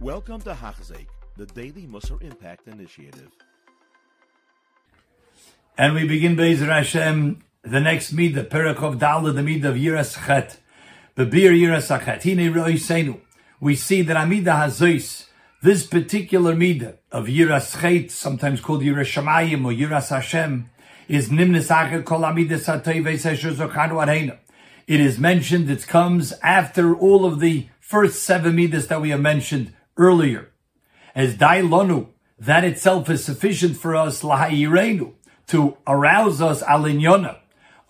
Welcome to Hachzik, the Daily Musar Impact Initiative. And we begin Bezer Hashem, the next midah, Perakov Dala, the midah of Yiras Chet, Babir Yiras Achet. We see that Amida Hazois, this particular midah of Yiras Chet, sometimes called Yiras or Yiras Hashem, is Nimnis Achet Kol Amida Satoi Veiseshu Zochanu It is mentioned, it comes after all of the first seven midas that we have mentioned earlier. As Dailonu, that itself is sufficient for us, Lahayirenu, to arouse us alinyona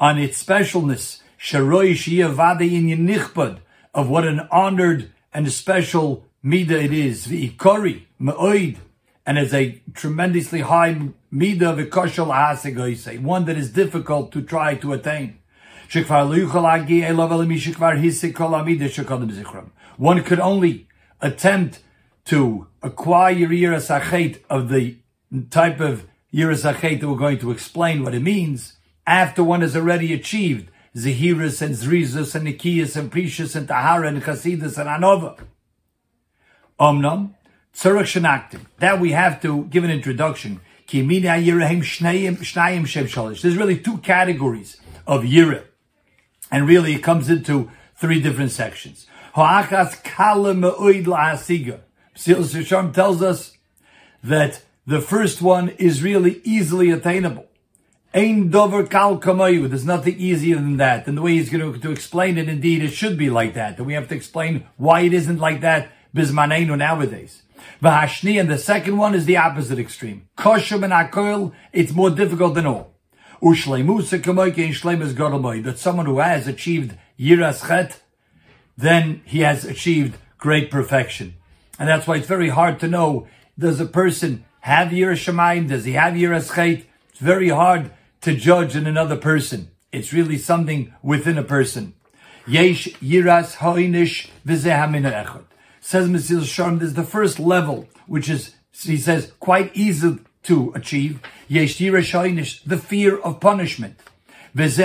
on its specialness, sharoi shiyavade in nichbad, of what an honored and special midah it is, v'ikori, ma'oid, and as a tremendously high midah of a say, one that is difficult to try to attain. One could only attempt to acquire Yiras of the type of Yiras that we're going to explain what it means after one has already achieved Zehiris and Zrizus and Nikias and Perishus and Tahara and Chasidus and Anova. Omnam, Tzurach Shanaktim. That we have to give an introduction. There's really two categories of Yirah. And really it comes into three different sections. Sisham tells us that the first one is really easily attainable. Ein dover kal kamayu. There's nothing easier than that. And the way he's going to, to explain it, indeed, it should be like that. And we have to explain why it isn't like that bismaneinu nowadays. Vahashni, and the second one is the opposite extreme. Kosher and akoil, it's more difficult than all. Ushleimusa kamoike in shleimus godalmoy. That someone who has achieved yiras chet, then he has achieved great perfection. And that's why it's very hard to know, does a person have Yiras Shamayim? Does he have Yiras? It's very hard to judge in another person. It's really something within a person. Yesh Yiras Hoinish Echad. Says Mesilas Yesharim, there's the first level, which is, he says, quite easy to achieve. Yesh Yiras Hoinish, the fear of punishment. That's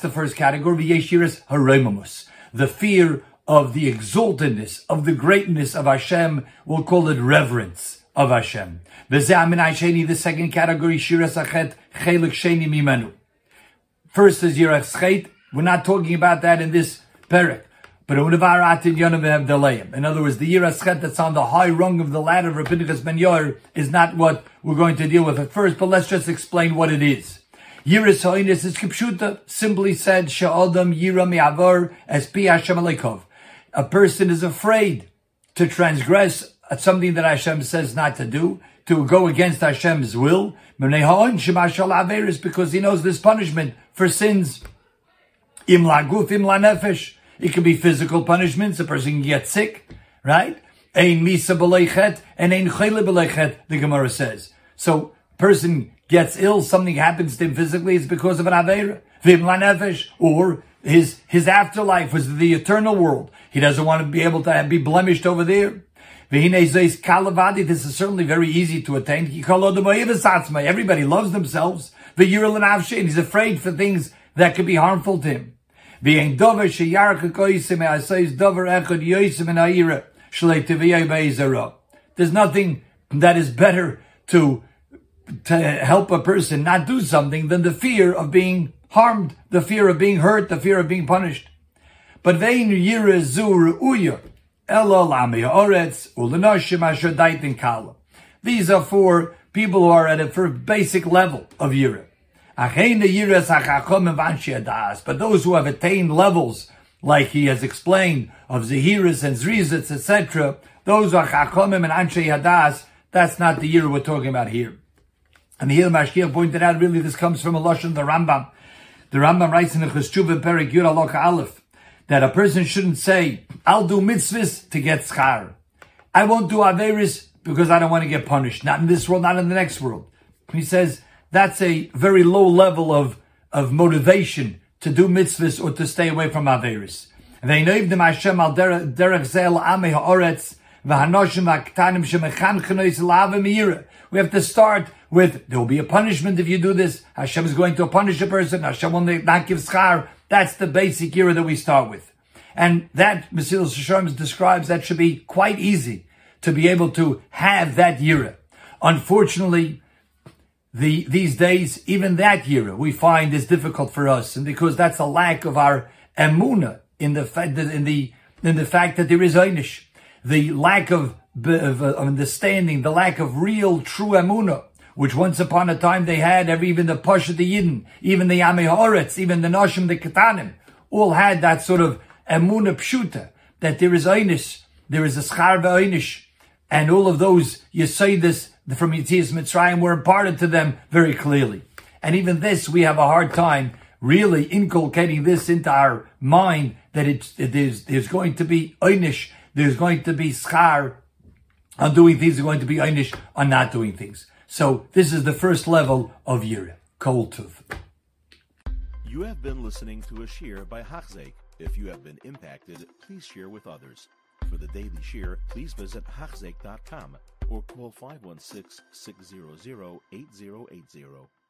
the first category. Yesh Yiras the fear of the exaltedness, of the greatness of Hashem, we'll call it reverence of Hashem. The second category, Shiras Achet, Chelik Sheni Mimenu. First is Yiras Chet. We're not talking about that in this parak. But in other words, the Yiras Chet that's on the high rung of the ladder of Rabbinikas Ben is not what we're going to deal with at first, but let's just explain what it is. Yiras is simply said, Sha'odam Yira Mi'avar as Pi Hashem Alekov a person is afraid to transgress something that Hashem says not to do, to go against Hashem's will, because he knows this punishment for sins. Nefesh. It can be physical punishments, a person can get sick, right? Ein misa and ein chayle b'leichet, the Gemara says. So, person gets ill, something happens to him physically, it's because of an aveira. Vim nefesh, or his, his afterlife was the eternal world. He doesn't want to be able to be blemished over there. This is certainly very easy to attain. Everybody loves themselves. He's afraid for things that could be harmful to him. There's nothing that is better to, to help a person not do something than the fear of being harmed, the fear of being hurt, the fear of being punished. But vein yira zur uya elo lami oretz ulenashim asher daitin kala. These are for people who are at a for basic level of yira. But those who have attained levels, like he has explained, of Zehiris and Zrizus, etc., those are Chachomim and Anshe Yadas, that's not the year we're talking about here. And Hil Mashkiach pointed out, really, this comes from a the Rambam. The Rambam writes in the Cheshuv Perik Yud Alok Aleph that a person shouldn't say, "I'll do mitzvahs to get schar." I won't do averis because I don't want to get punished. Not in this world, not in the next world. He says that's a very low level of of motivation to do mitzvahs or to stay away from averis. We have to start with, there will be a punishment if you do this. Hashem is going to punish a person. Hashem will not give schar. That's the basic era that we start with. And that, Mesilas Yesharim describes that should be quite easy. to be able to have that era. Unfortunately, the these days, even that era we find is difficult for us, and because that's a lack of our emuna in the in the in the fact that there is einish, the lack of, of, uh, of understanding, the lack of real true emuna which once upon a time they had, even the Pasha the Yidden, even the Amihoretz, even the Noshim the Ketanim, all had that sort of emuna pshuta, that there is einish, there is a schar einish, and all of those you say this from Yitzias Mitzrayim were imparted to them very clearly. And even this, we have a hard time really inculcating this into our mind that it's, it is, there's going to be einish, there's going to be schar on doing things, there's going to be einish on not doing things. So this is the first level of Yira, Kol Tuv. You have been listening to a shiur by Hachzeik. If you have been impacted, please share with others. For the daily shiur, please visit Hachzeik.com or call 516 600 8080.